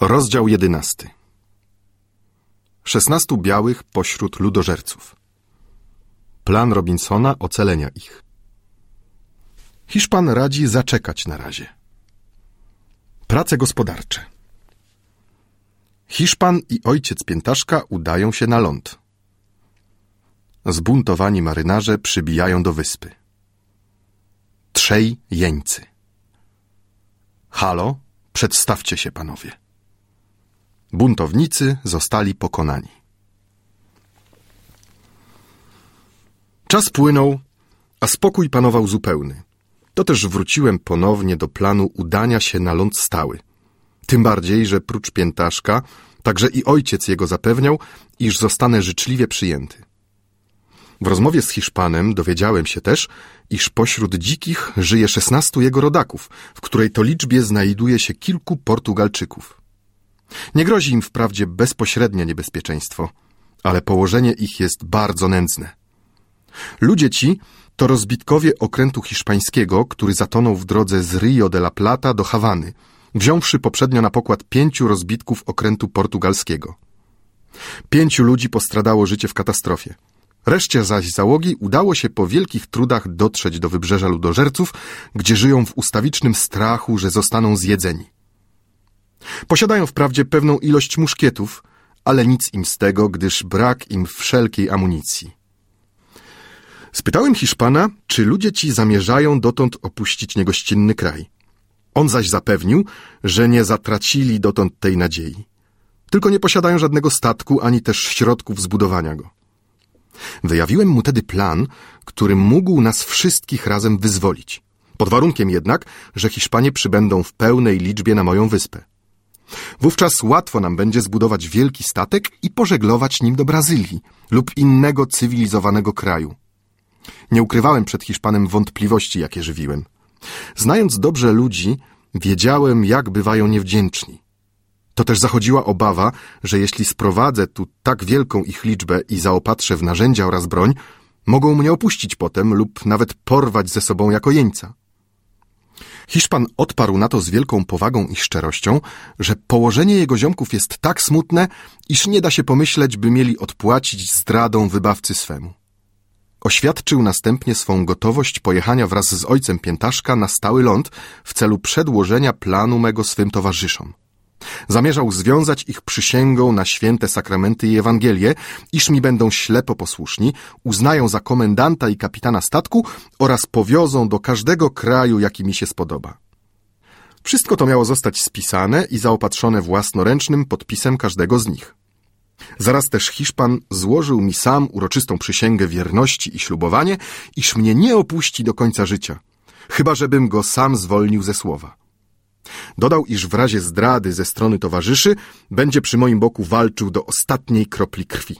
Rozdział jedenasty. Szesnastu białych pośród ludożerców. Plan Robinsona ocalenia ich. Hiszpan radzi zaczekać na razie. Prace gospodarcze. Hiszpan i ojciec piętaszka udają się na ląd. Zbuntowani marynarze przybijają do wyspy. Trzej jeńcy. Halo, przedstawcie się panowie. Buntownicy zostali pokonani. Czas płynął, a spokój panował zupełny. To też wróciłem ponownie do planu udania się na ląd stały. Tym bardziej, że prócz piętaszka, także i ojciec jego zapewniał, iż zostanę życzliwie przyjęty. W rozmowie z Hiszpanem dowiedziałem się też, iż pośród dzikich żyje szesnastu jego rodaków, w której to liczbie znajduje się kilku Portugalczyków. Nie grozi im wprawdzie bezpośrednie niebezpieczeństwo, ale położenie ich jest bardzo nędzne. Ludzie ci to rozbitkowie okrętu hiszpańskiego, który zatonął w drodze z Rio de la Plata do Hawany, wziąwszy poprzednio na pokład pięciu rozbitków okrętu portugalskiego. Pięciu ludzi postradało życie w katastrofie. Reszcie zaś załogi udało się po wielkich trudach dotrzeć do wybrzeża ludożerców, gdzie żyją w ustawicznym strachu, że zostaną zjedzeni. Posiadają wprawdzie pewną ilość muszkietów, ale nic im z tego, gdyż brak im wszelkiej amunicji. Spytałem Hiszpana, czy ludzie ci zamierzają dotąd opuścić niegościnny kraj. On zaś zapewnił, że nie zatracili dotąd tej nadziei. Tylko nie posiadają żadnego statku ani też środków zbudowania go. Wyjawiłem mu tedy plan, który mógł nas wszystkich razem wyzwolić. Pod warunkiem jednak, że Hiszpanie przybędą w pełnej liczbie na moją wyspę. Wówczas łatwo nam będzie zbudować wielki statek i pożeglować nim do Brazylii lub innego cywilizowanego kraju. Nie ukrywałem przed Hiszpanem wątpliwości, jakie żywiłem. Znając dobrze ludzi, wiedziałem, jak bywają niewdzięczni. To też zachodziła obawa, że jeśli sprowadzę tu tak wielką ich liczbę i zaopatrzę w narzędzia oraz broń, mogą mnie opuścić potem lub nawet porwać ze sobą jako jeńca. Hiszpan odparł na to z wielką powagą i szczerością, że położenie jego ziomków jest tak smutne, iż nie da się pomyśleć, by mieli odpłacić zdradą wybawcy swemu. Oświadczył następnie swą gotowość pojechania wraz z ojcem Piętaszka na stały ląd w celu przedłożenia planu mego swym towarzyszom. Zamierzał związać ich przysięgą na święte sakramenty i Ewangelię, iż mi będą ślepo posłuszni, uznają za komendanta i kapitana statku oraz powiozą do każdego kraju, jaki mi się spodoba. Wszystko to miało zostać spisane i zaopatrzone własnoręcznym podpisem każdego z nich. Zaraz też Hiszpan złożył mi sam uroczystą przysięgę wierności i ślubowanie, iż mnie nie opuści do końca życia, chyba żebym go sam zwolnił ze słowa. Dodał, iż w razie zdrady ze strony towarzyszy będzie przy moim boku walczył do ostatniej kropli krwi.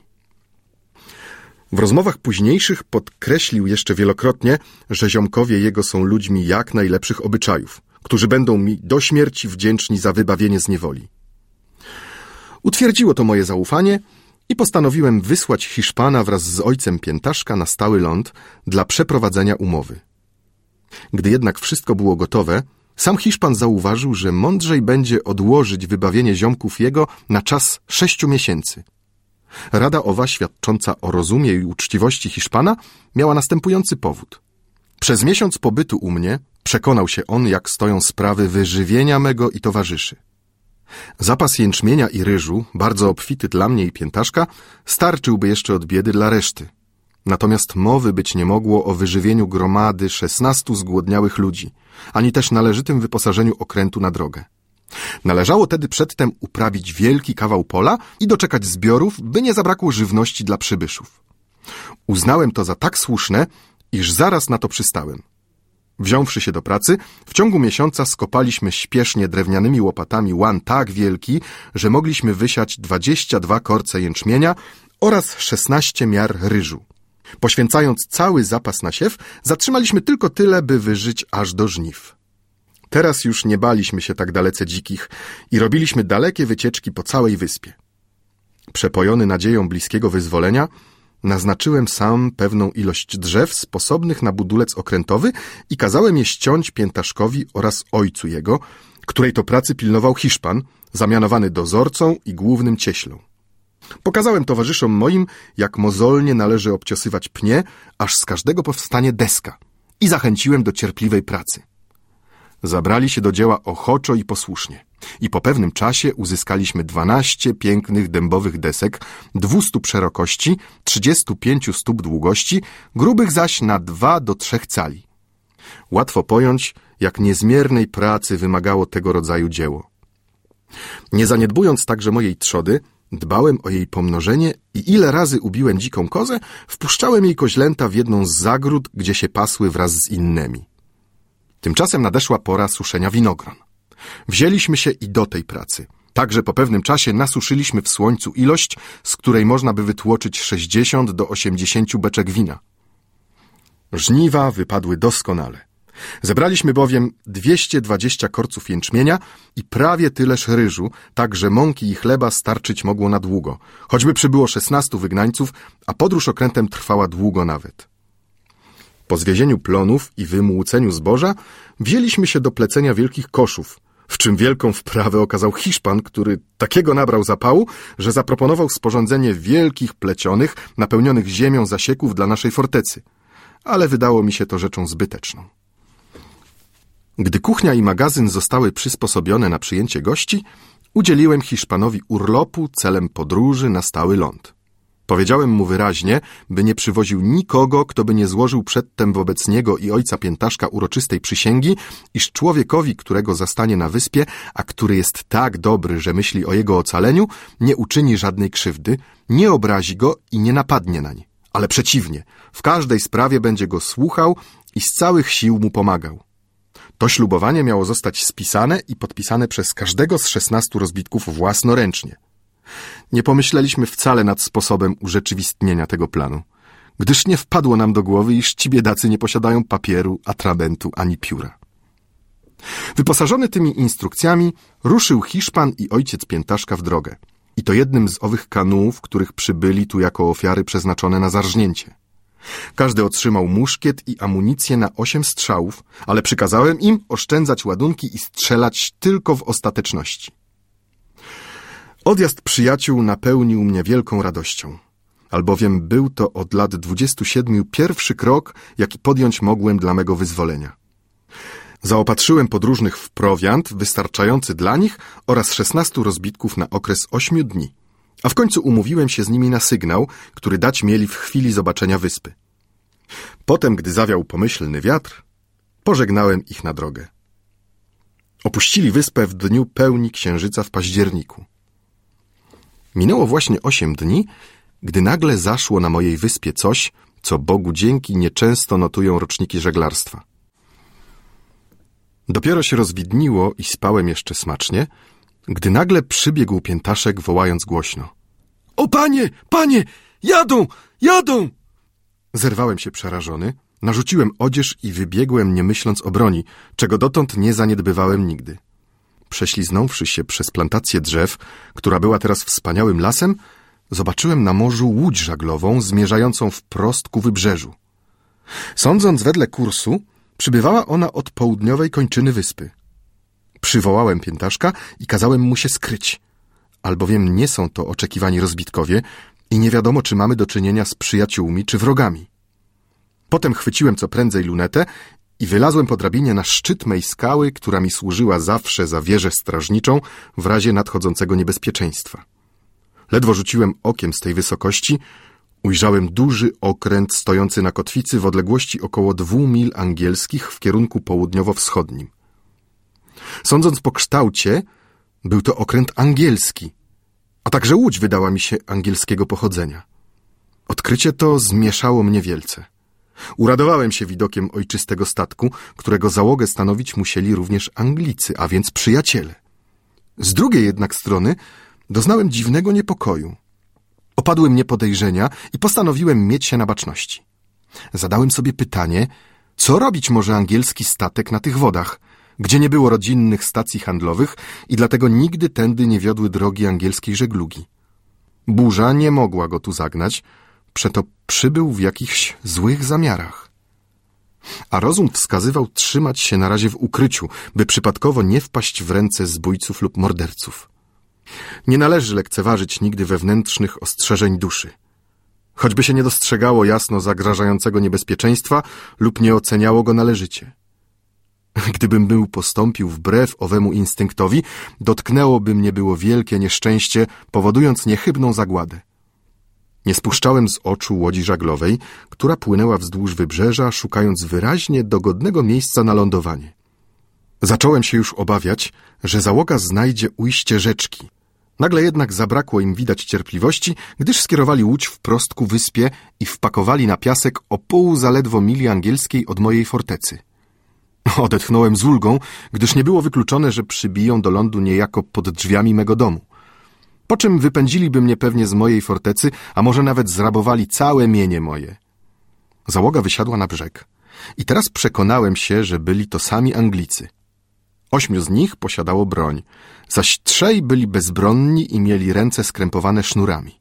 W rozmowach późniejszych podkreślił jeszcze wielokrotnie, że ziomkowie jego są ludźmi jak najlepszych obyczajów, którzy będą mi do śmierci wdzięczni za wybawienie z niewoli. Utwierdziło to moje zaufanie i postanowiłem wysłać Hiszpana wraz z ojcem Piętaszka na stały ląd dla przeprowadzenia umowy. Gdy jednak wszystko było gotowe, sam Hiszpan zauważył, że mądrzej będzie odłożyć wybawienie ziomków jego na czas sześciu miesięcy. Rada owa, świadcząca o rozumie i uczciwości Hiszpana, miała następujący powód. Przez miesiąc pobytu u mnie przekonał się on, jak stoją sprawy wyżywienia mego i towarzyszy. Zapas jęczmienia i ryżu, bardzo obfity dla mnie i piętaszka, starczyłby jeszcze od biedy dla reszty. Natomiast mowy być nie mogło o wyżywieniu gromady szesnastu zgłodniałych ludzi, ani też należytym wyposażeniu okrętu na drogę. Należało tedy przedtem uprawić wielki kawał pola i doczekać zbiorów, by nie zabrakło żywności dla przybyszów. Uznałem to za tak słuszne, iż zaraz na to przystałem. Wziąwszy się do pracy, w ciągu miesiąca skopaliśmy śpiesznie drewnianymi łopatami łan tak wielki, że mogliśmy wysiać 22 korce jęczmienia oraz 16 miar ryżu. Poświęcając cały zapas na siew, zatrzymaliśmy tylko tyle, by wyżyć aż do żniw. Teraz już nie baliśmy się tak dalece dzikich i robiliśmy dalekie wycieczki po całej wyspie. Przepojony nadzieją bliskiego wyzwolenia, naznaczyłem sam pewną ilość drzew sposobnych na budulec okrętowy i kazałem je ściąć piętaszkowi oraz ojcu jego, której to pracy pilnował Hiszpan, zamianowany dozorcą i głównym cieślą. Pokazałem towarzyszom moim, jak mozolnie należy obciosywać pnie, aż z każdego powstanie deska i zachęciłem do cierpliwej pracy. Zabrali się do dzieła ochoczo i posłusznie. I po pewnym czasie uzyskaliśmy dwanaście pięknych dębowych desek, dwustu szerokości, trzydziestu pięciu stóp długości, grubych zaś na dwa do trzech cali. Łatwo pojąć, jak niezmiernej pracy wymagało tego rodzaju dzieło. Nie zaniedbując także mojej trzody, dbałem o jej pomnożenie i ile razy ubiłem dziką kozę, wpuszczałem jej koźlęta w jedną z zagród, gdzie się pasły wraz z innymi. Tymczasem nadeszła pora suszenia winogron. Wzięliśmy się i do tej pracy. Także po pewnym czasie nasuszyliśmy w słońcu ilość, z której można by wytłoczyć 60 do 80 beczek wina. Żniwa wypadły doskonale. Zebraliśmy bowiem 220 korców jęczmienia i prawie tyleż ryżu, tak że mąki i chleba starczyć mogło na długo, choćby przybyło 16 wygnańców, a podróż okrętem trwała długo nawet. Po zwiezieniu plonów i wymłóceniu zboża wzięliśmy się do plecenia wielkich koszów, w czym wielką wprawę okazał Hiszpan, który takiego nabrał zapału, że zaproponował sporządzenie wielkich plecionych, napełnionych ziemią zasieków dla naszej fortecy. Ale wydało mi się to rzeczą zbyteczną. Gdy kuchnia i magazyn zostały przysposobione na przyjęcie gości, udzieliłem Hiszpanowi urlopu celem podróży na stały ląd. Powiedziałem mu wyraźnie, by nie przywoził nikogo, kto by nie złożył przedtem wobec niego i ojca piętaszka uroczystej przysięgi, iż człowiekowi, którego zastanie na wyspie, a który jest tak dobry, że myśli o jego ocaleniu, nie uczyni żadnej krzywdy, nie obrazi go i nie napadnie nań. Ale przeciwnie, w każdej sprawie będzie go słuchał i z całych sił mu pomagał. To ślubowanie miało zostać spisane i podpisane przez każdego z szesnastu rozbitków własnoręcznie. Nie pomyśleliśmy wcale nad sposobem urzeczywistnienia tego planu, gdyż nie wpadło nam do głowy, iż ci biedacy nie posiadają papieru, atramentu ani pióra. Wyposażony tymi instrukcjami, ruszył Hiszpan i ojciec Piętaszka w drogę. I to jednym z owych kanułów, których przybyli tu jako ofiary przeznaczone na zarżnięcie. Każdy otrzymał muszkiet i amunicję na osiem strzałów, ale przykazałem im oszczędzać ładunki i strzelać tylko w ostateczności. Odjazd przyjaciół napełnił mnie wielką radością, albowiem był to od lat dwudziestu siedmiu pierwszy krok, jaki podjąć mogłem dla mego wyzwolenia. Zaopatrzyłem podróżnych w prowiant wystarczający dla nich oraz szesnastu rozbitków na okres ośmiu dni, a w końcu umówiłem się z nimi na sygnał, który dać mieli w chwili zobaczenia wyspy. Potem, gdy zawiał pomyślny wiatr, pożegnałem ich na drogę. Opuścili wyspę w dniu pełni księżyca w październiku. Minęło właśnie osiem dni, gdy nagle zaszło na mojej wyspie coś, co Bogu dzięki nieczęsto notują roczniki żeglarstwa. Dopiero się rozwidniło i spałem jeszcze smacznie, gdy nagle przybiegł piętaszek, wołając głośno. — O panie, panie, jadą, jadą! Zerwałem się przerażony, narzuciłem odzież i wybiegłem, nie myśląc o broni, czego dotąd nie zaniedbywałem nigdy. Prześliznąwszy się przez plantację drzew, która była teraz wspaniałym lasem, zobaczyłem na morzu łódź żaglową zmierzającą wprost ku wybrzeżu. Sądząc wedle kursu, przybywała ona od południowej kończyny wyspy. Przywołałem piętaszka i kazałem mu się skryć, albowiem nie są to oczekiwani rozbitkowie i nie wiadomo, czy mamy do czynienia z przyjaciółmi czy wrogami. Potem chwyciłem co prędzej lunetę i wylazłem po drabinie na szczyt mej skały, która mi służyła zawsze za wieżę strażniczą w razie nadchodzącego niebezpieczeństwa. Ledwo rzuciłem okiem z tej wysokości, ujrzałem duży okręt stojący na kotwicy w odległości około dwóch mil angielskich w kierunku południowo-wschodnim. Sądząc po kształcie, był to okręt angielski, a także łódź wydała mi się angielskiego pochodzenia. Odkrycie to zmieszało mnie wielce. Uradowałem się widokiem ojczystego statku, którego załogę stanowić musieli również Anglicy, a więc przyjaciele. Z drugiej jednak strony doznałem dziwnego niepokoju. Opadły mnie podejrzenia i postanowiłem mieć się na baczności. Zadałem sobie pytanie, co robić może angielski statek na tych wodach, gdzie nie było rodzinnych stacji handlowych i dlatego nigdy tędy nie wiodły drogi angielskiej żeglugi. Burza nie mogła go tu zagnać, przeto przybył w jakichś złych zamiarach. A rozum wskazywał trzymać się na razie w ukryciu, by przypadkowo nie wpaść w ręce zbójców lub morderców. Nie należy lekceważyć nigdy wewnętrznych ostrzeżeń duszy. Choćby się nie dostrzegało jasno zagrażającego niebezpieczeństwa lub nie oceniało go należycie. Gdybym był postąpił wbrew owemu instynktowi, dotknęłoby mnie było wielkie nieszczęście, powodując niechybną zagładę. Nie spuszczałem z oczu łodzi żaglowej, która płynęła wzdłuż wybrzeża, szukając wyraźnie dogodnego miejsca na lądowanie. Zacząłem się już obawiać, że załoga znajdzie ujście rzeczki. Nagle jednak zabrakło im widać cierpliwości, gdyż skierowali łódź wprost ku wyspie i wpakowali na piasek o pół zaledwo mili angielskiej od mojej fortecy. Odetchnąłem z ulgą, gdyż nie było wykluczone, że przybiją do lądu niejako pod drzwiami mego domu. Po czym wypędziliby mnie pewnie z mojej fortecy, a może nawet zrabowali całe mienie moje. Załoga wysiadła na brzeg. I teraz przekonałem się, że byli to sami Anglicy. Ośmiu z nich posiadało broń, zaś trzej byli bezbronni i mieli ręce skrępowane sznurami.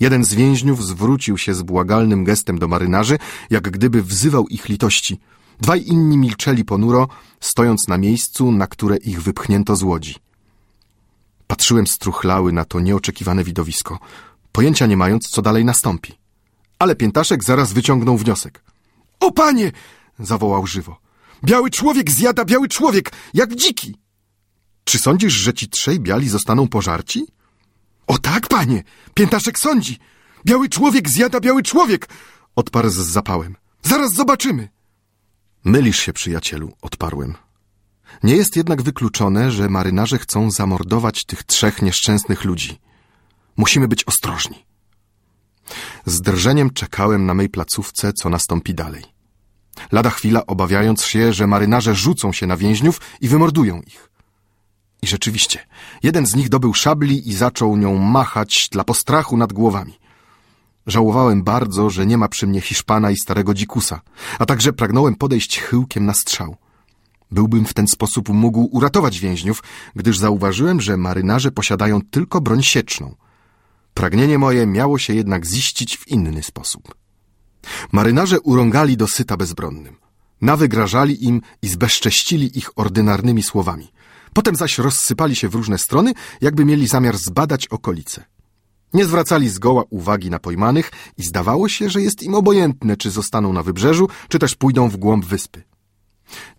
Jeden z więźniów zwrócił się z błagalnym gestem do marynarzy, jak gdyby wzywał ich litości. Dwaj inni milczeli ponuro, stojąc na miejscu, na które ich wypchnięto z łodzi. Patrzyłem struchlały na to nieoczekiwane widowisko, pojęcia nie mając, co dalej nastąpi. Ale piętaszek zaraz wyciągnął wniosek. — O panie! — zawołał żywo. — Biały człowiek zjada biały człowiek, jak dziki! — Czy sądzisz, że ci trzej biali zostaną pożarci? — O tak, panie! Piętaszek sądzi! Biały człowiek zjada biały człowiek! — odparł z zapałem. — Zaraz zobaczymy! — Mylisz się, przyjacielu — odparłem. Nie jest jednak wykluczone, że marynarze chcą zamordować tych trzech nieszczęsnych ludzi. Musimy być ostrożni. Z drżeniem czekałem na mej placówce, co nastąpi dalej. Lada chwila obawiając się, że marynarze rzucą się na więźniów i wymordują ich. I rzeczywiście, jeden z nich dobył szabli i zaczął nią machać dla postrachu nad głowami. Żałowałem bardzo, że nie ma przy mnie Hiszpana i starego dzikusa, a także pragnąłem podejść chyłkiem na strzał. Byłbym w ten sposób mógł uratować więźniów, gdyż zauważyłem, że marynarze posiadają tylko broń sieczną. Pragnienie moje miało się jednak ziścić w inny sposób. Marynarze urągali dosyta bezbronnym. Nawygrażali im i zbezcześcili ich ordynarnymi słowami. Potem zaś rozsypali się w różne strony, jakby mieli zamiar zbadać okolice. Nie zwracali zgoła uwagi na pojmanych i zdawało się, że jest im obojętne, czy zostaną na wybrzeżu, czy też pójdą w głąb wyspy.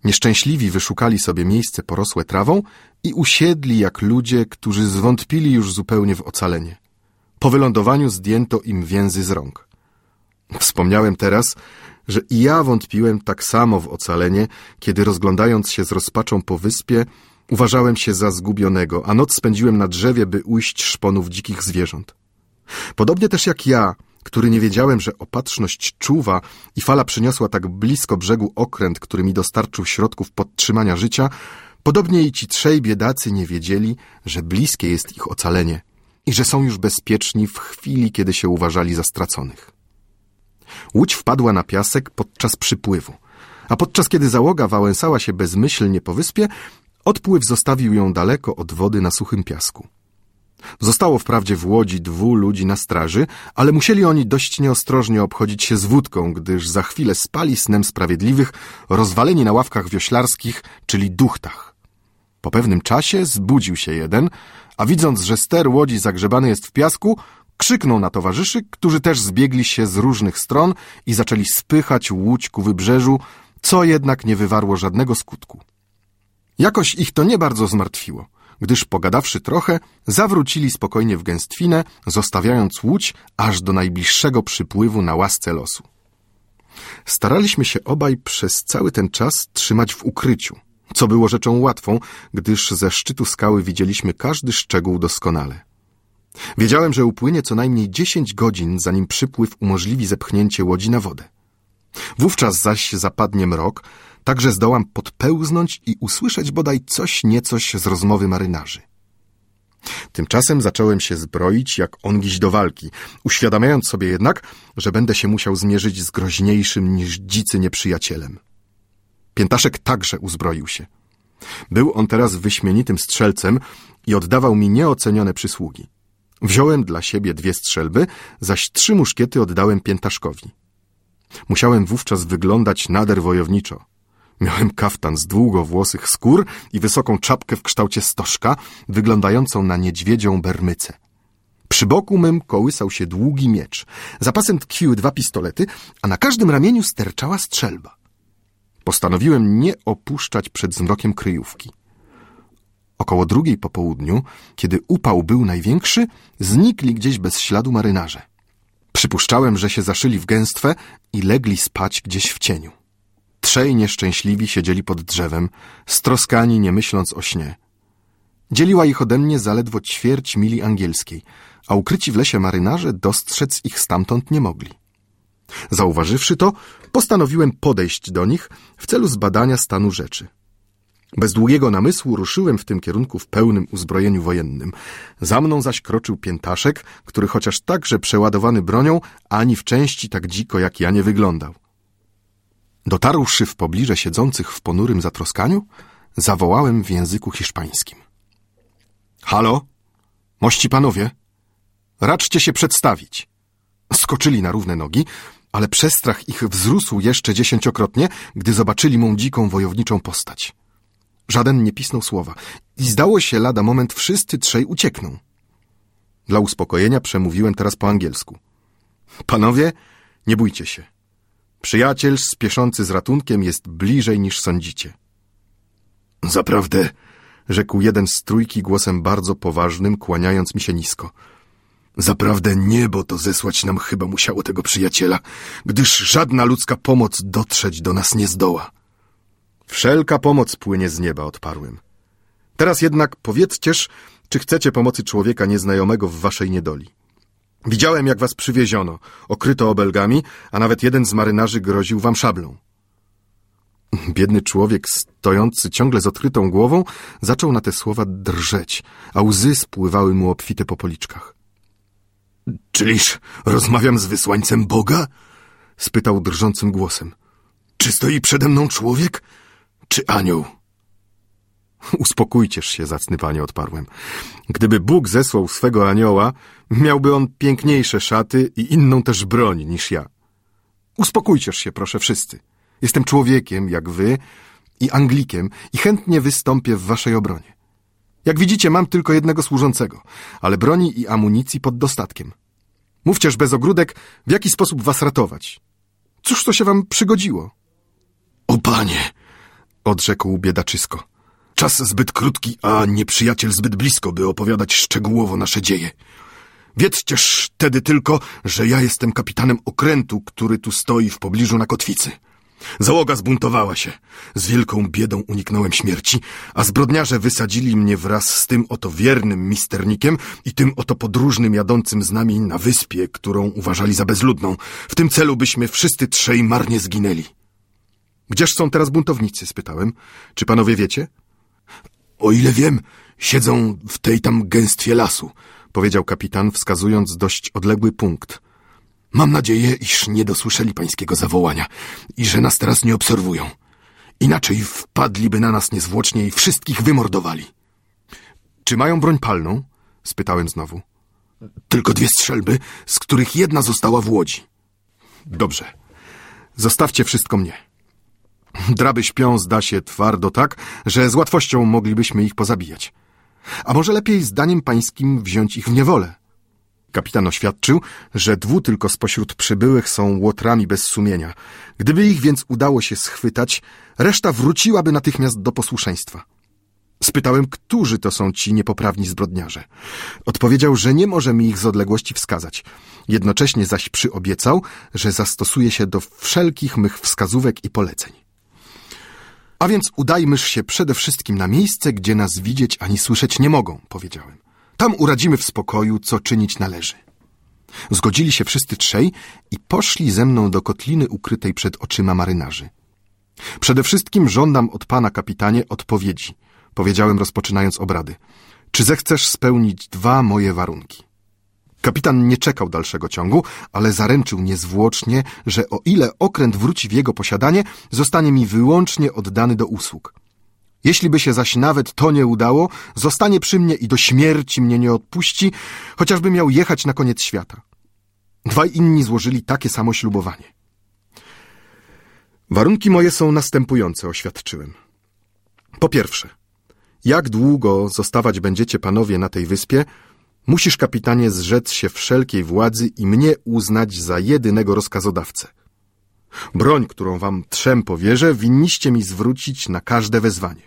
Nieszczęśliwi wyszukali sobie miejsce porosłe trawą i usiedli jak ludzie, którzy zwątpili już zupełnie w ocalenie. Po wylądowaniu zdjęto im więzy z rąk. Wspomniałem teraz, że i ja wątpiłem tak samo w ocalenie, kiedy rozglądając się z rozpaczą po wyspie, uważałem się za zgubionego, a noc spędziłem na drzewie, by ujść szponów dzikich zwierząt. Podobnie też jak ja, który nie wiedziałem, że opatrzność czuwa i fala przyniosła tak blisko brzegu okręt, który mi dostarczył środków podtrzymania życia, podobnie i ci trzej biedacy nie wiedzieli, że bliskie jest ich ocalenie i że są już bezpieczni w chwili, kiedy się uważali za straconych. Łódź wpadła na piasek podczas przypływu, a podczas kiedy załoga wałęsała się bezmyślnie po wyspie, odpływ zostawił ją daleko od wody na suchym piasku. Zostało wprawdzie w łodzi dwóch ludzi na straży, ale musieli oni dość nieostrożnie obchodzić się z wódką, gdyż za chwilę spali snem sprawiedliwych, rozwaleni na ławkach wioślarskich, czyli duchtach. Po pewnym czasie zbudził się jeden, a widząc, że ster łodzi zagrzebany jest w piasku, krzyknął na towarzyszy, którzy też zbiegli się z różnych stron i zaczęli spychać łódź ku wybrzeżu, co jednak nie wywarło żadnego skutku. Jakoś ich to nie bardzo zmartwiło – gdyż pogadawszy trochę, zawrócili spokojnie w gęstwinę, zostawiając łódź aż do najbliższego przypływu na łasce losu. Staraliśmy się obaj przez cały ten czas trzymać w ukryciu, co było rzeczą łatwą, gdyż ze szczytu skały widzieliśmy każdy szczegół doskonale. Wiedziałem, że upłynie co najmniej dziesięć godzin, zanim przypływ umożliwi zepchnięcie łodzi na wodę. Wówczas zaś zapadnie mrok, tak że zdołam podpełznąć i usłyszeć bodaj coś niecoś z rozmowy marynarzy. Tymczasem zacząłem się zbroić jak ongiś do walki, uświadamiając sobie jednak, że będę się musiał zmierzyć z groźniejszym niż dzicy nieprzyjacielem. Piętaszek także uzbroił się. Był on teraz wyśmienitym strzelcem i oddawał mi nieocenione przysługi. Wziąłem dla siebie dwie strzelby, zaś trzy muszkiety oddałem piętaszkowi. Musiałem wówczas wyglądać nader wojowniczo. Miałem kaftan z długowłosych skór i wysoką czapkę w kształcie stożka, wyglądającą na niedźwiedzią bermycę. Przy boku mym kołysał się długi miecz. Za pasem tkwiły dwa pistolety, a na każdym ramieniu sterczała strzelba. Postanowiłem nie opuszczać przed zmrokiem kryjówki. Około drugiej po południu, kiedy upał był największy, znikli gdzieś bez śladu marynarze. Przypuszczałem, że się zaszyli w gęstwę i legli spać gdzieś w cieniu. Trzej nieszczęśliwi siedzieli pod drzewem, stroskani nie myśląc o śnie. Dzieliła ich ode mnie zaledwo ćwierć mili angielskiej, a ukryci w lesie marynarze dostrzec ich stamtąd nie mogli. Zauważywszy to, postanowiłem podejść do nich w celu zbadania stanu rzeczy. Bez długiego namysłu ruszyłem w tym kierunku w pełnym uzbrojeniu wojennym. Za mną zaś kroczył piętaszek, który chociaż także przeładowany bronią, ani w części tak dziko jak ja nie wyglądał. Dotarłszy w pobliże siedzących w ponurym zatroskaniu, zawołałem w języku hiszpańskim. Halo? Mości panowie? Raczcie się przedstawić. Skoczyli na równe nogi, ale przestrach ich wzrósł jeszcze dziesięciokrotnie, gdy zobaczyli mą dziką wojowniczą postać. Żaden nie pisnął słowa i zdało się lada moment wszyscy trzej uciekną. Dla uspokojenia przemówiłem teraz po angielsku. Panowie, nie bójcie się. Przyjaciel spieszący z ratunkiem jest bliżej niż sądzicie. Zaprawdę, rzekł jeden z trójki głosem bardzo poważnym, kłaniając mi się nisko. Zaprawdę niebo to zesłać nam chyba musiało tego przyjaciela, gdyż żadna ludzka pomoc dotrzeć do nas nie zdoła. Wszelka pomoc płynie z nieba, odparłem. Teraz jednak powiedzcież, czy chcecie pomocy człowieka nieznajomego w waszej niedoli. Widziałem, jak was przywieziono, okryto obelgami, a nawet jeden z marynarzy groził wam szablą. Biedny człowiek, stojący ciągle z odkrytą głową, zaczął na te słowa drżeć, a łzy spływały mu obfite po policzkach. Czyliż rozmawiam z wysłańcem Boga? spytał drżącym głosem. Czy stoi przede mną człowiek, czy anioł? Uspokójcież się, zacny panie, odparłem. Gdyby Bóg zesłał swego anioła, miałby on piękniejsze szaty i inną też broń niż ja. Uspokójcież się, proszę wszyscy. Jestem człowiekiem, jak wy, i Anglikiem i chętnie wystąpię w waszej obronie. Jak widzicie, mam tylko jednego służącego, ale broni i amunicji pod dostatkiem. Mówcież bez ogródek, w jaki sposób was ratować. Cóż to się wam przygodziło? O panie, odrzekł biedaczysko. Czas zbyt krótki, a nieprzyjaciel zbyt blisko, by opowiadać szczegółowo nasze dzieje. Wiedzcież tedy tylko, że ja jestem kapitanem okrętu, który tu stoi w pobliżu na kotwicy. Załoga zbuntowała się. Z wielką biedą uniknąłem śmierci, a zbrodniarze wysadzili mnie wraz z tym oto wiernym misternikiem i tym oto podróżnym jadącym z nami na wyspie, którą uważali za bezludną. W tym celu byśmy wszyscy trzej marnie zginęli. Gdzież są teraz buntownicy? spytałem. Czy panowie wiecie? O ile wiem, siedzą w tej tam gęstwie lasu, powiedział kapitan, wskazując dość odległy punkt. Mam nadzieję, iż nie dosłyszeli pańskiego zawołania i że nas teraz nie obserwują. Inaczej wpadliby na nas niezwłocznie i wszystkich wymordowali. Czy mają broń palną? spytałem znowu. Tylko dwie strzelby, z których jedna została w łodzi. Dobrze. Zostawcie wszystko mnie. Draby śpią, zda się, twardo tak, że z łatwością moglibyśmy ich pozabijać. A może lepiej zdaniem pańskim wziąć ich w niewolę? Kapitan oświadczył, że dwu tylko spośród przybyłych są łotrami bez sumienia. Gdyby ich więc udało się schwytać, reszta wróciłaby natychmiast do posłuszeństwa. Spytałem, którzy to są ci niepoprawni zbrodniarze. Odpowiedział, że nie może mi ich z odległości wskazać. Jednocześnie zaś przyobiecał, że zastosuje się do wszelkich mych wskazówek i poleceń. A więc udajmyż się przede wszystkim na miejsce, gdzie nas widzieć ani słyszeć nie mogą, powiedziałem. Tam uradzimy w spokoju, co czynić należy. Zgodzili się wszyscy trzej i poszli ze mną do kotliny ukrytej przed oczyma marynarzy. Przede wszystkim żądam od pana kapitanie odpowiedzi, powiedziałem rozpoczynając obrady. Czy zechcesz spełnić dwa moje warunki? Kapitan nie czekał dalszego ciągu, ale zaręczył niezwłocznie, że o ile okręt wróci w jego posiadanie, zostanie mi wyłącznie oddany do usług. Jeśli by się zaś nawet to nie udało, zostanie przy mnie i do śmierci mnie nie odpuści, chociażby miał jechać na koniec świata. Dwaj inni złożyli takie samo ślubowanie. Warunki moje są następujące, oświadczyłem. Po pierwsze, jak długo zostawać będziecie panowie na tej wyspie, musisz, kapitanie, zrzec się wszelkiej władzy i mnie uznać za jedynego rozkazodawcę. Broń, którą wam trzem powierzę, winniście mi zwrócić na każde wezwanie.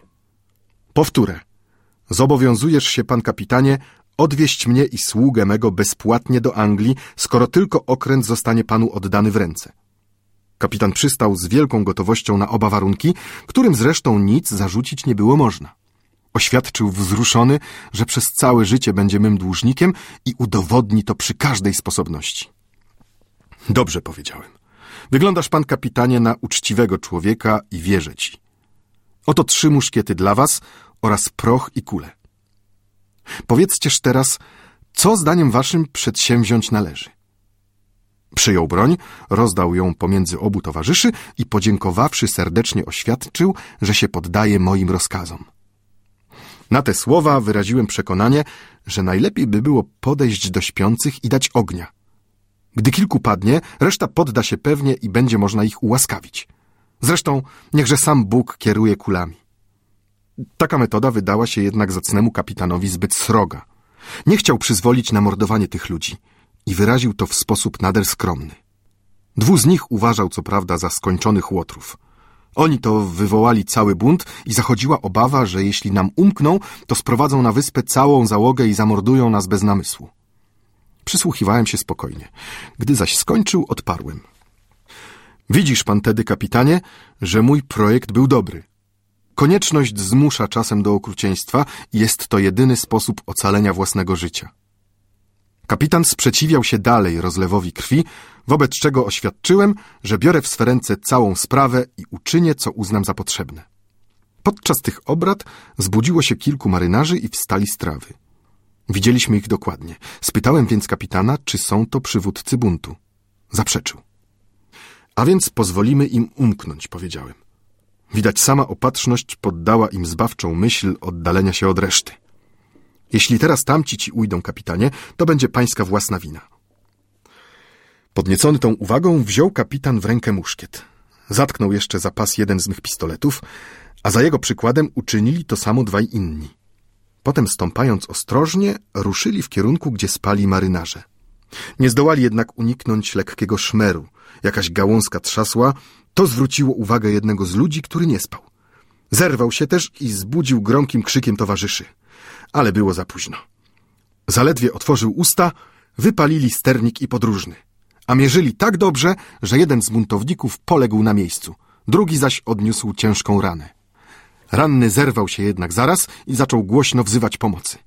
Powtórę. Zobowiązujesz się, pan kapitanie, odwieźć mnie i sługę mego bezpłatnie do Anglii, skoro tylko okręt zostanie panu oddany w ręce. Kapitan przystał z wielką gotowością na oba warunki, którym zresztą nic zarzucić nie było można. Oświadczył wzruszony, że przez całe życie będzie mym dłużnikiem i udowodni to przy każdej sposobności. Dobrze powiedziałem. Wyglądasz pan, kapitanie, na uczciwego człowieka i wierzę ci. Oto trzy muszkiety dla was oraz proch i kule. Powiedzcież teraz, co zdaniem waszym przedsięwziąć należy. Przyjął broń, rozdał ją pomiędzy obu towarzyszy i podziękowawszy serdecznie oświadczył, że się poddaje moim rozkazom. Na te słowa wyraziłem przekonanie, że najlepiej by było podejść do śpiących i dać ognia. Gdy kilku padnie, reszta podda się pewnie i będzie można ich ułaskawić. Zresztą niechże sam Bóg kieruje kulami. Taka metoda wydała się jednak zacnemu kapitanowi zbyt sroga. Nie chciał przyzwolić na mordowanie tych ludzi i wyraził to w sposób nader skromny. Dwu z nich uważał co prawda za skończonych łotrów. Oni to wywołali cały bunt i zachodziła obawa, że jeśli nam umkną, to sprowadzą na wyspę całą załogę i zamordują nas bez namysłu. Przysłuchiwałem się spokojnie. Gdy zaś skończył, odparłem. Widzisz pan tedy, kapitanie, że mój projekt był dobry. Konieczność zmusza czasem do okrucieństwa i jest to jedyny sposób ocalenia własnego życia. Kapitan sprzeciwiał się dalej rozlewowi krwi, wobec czego oświadczyłem, że biorę w swe ręce całą sprawę i uczynię, co uznam za potrzebne. Podczas tych obrad zbudziło się kilku marynarzy i wstali z trawy. Widzieliśmy ich dokładnie. Spytałem więc kapitana, czy są to przywódcy buntu. Zaprzeczył. A więc pozwolimy im umknąć, powiedziałem. Widać sama opatrzność poddała im zbawczą myśl oddalenia się od reszty. Jeśli teraz tamci ci ujdą, kapitanie, to będzie pańska własna wina. Podniecony tą uwagą, wziął kapitan w rękę muszkiet. Zatknął jeszcze za pas jeden z mych pistoletów, a za jego przykładem uczynili to samo dwaj inni. Potem, stąpając ostrożnie, ruszyli w kierunku, gdzie spali marynarze. Nie zdołali jednak uniknąć lekkiego szmeru. Jakaś gałązka trzasła, to zwróciło uwagę jednego z ludzi, który nie spał. Zerwał się też i zbudził gromkim krzykiem towarzyszy. Ale było za późno. Zaledwie otworzył usta, wypalili sternik i podróżny. A mierzyli tak dobrze, że jeden z buntowników poległ na miejscu, drugi zaś odniósł ciężką ranę. Ranny zerwał się jednak zaraz i zaczął głośno wzywać pomocy.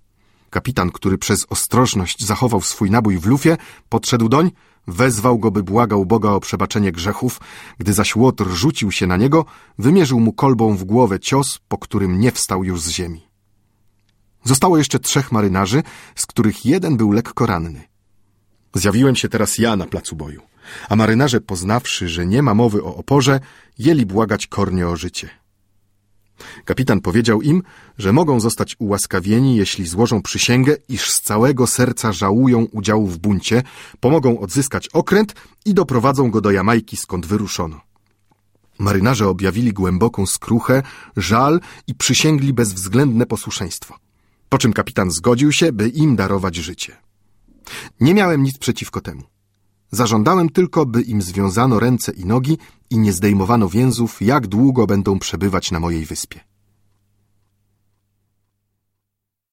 Kapitan, który przez ostrożność zachował swój nabój w lufie, podszedł doń, wezwał go, by błagał Boga o przebaczenie grzechów, gdy zaś łotr rzucił się na niego, wymierzył mu kolbą w głowę cios, po którym nie wstał już z ziemi. Zostało jeszcze trzech marynarzy, z których jeden był lekko ranny. Zjawiłem się teraz ja na placu boju, a marynarze, poznawszy, że nie ma mowy o oporze, jeli błagać kornie o życie. Kapitan powiedział im, że mogą zostać ułaskawieni, jeśli złożą przysięgę, iż z całego serca żałują udziału w buncie, pomogą odzyskać okręt i doprowadzą go do Jamajki, skąd wyruszono. Marynarze objawili głęboką skruchę, żal i przysięgli bezwzględne posłuszeństwo. Po czym kapitan zgodził się, by im darować życie. Nie miałem nic przeciwko temu. Zażądałem tylko, by im związano ręce i nogi i nie zdejmowano więzów, jak długo będą przebywać na mojej wyspie.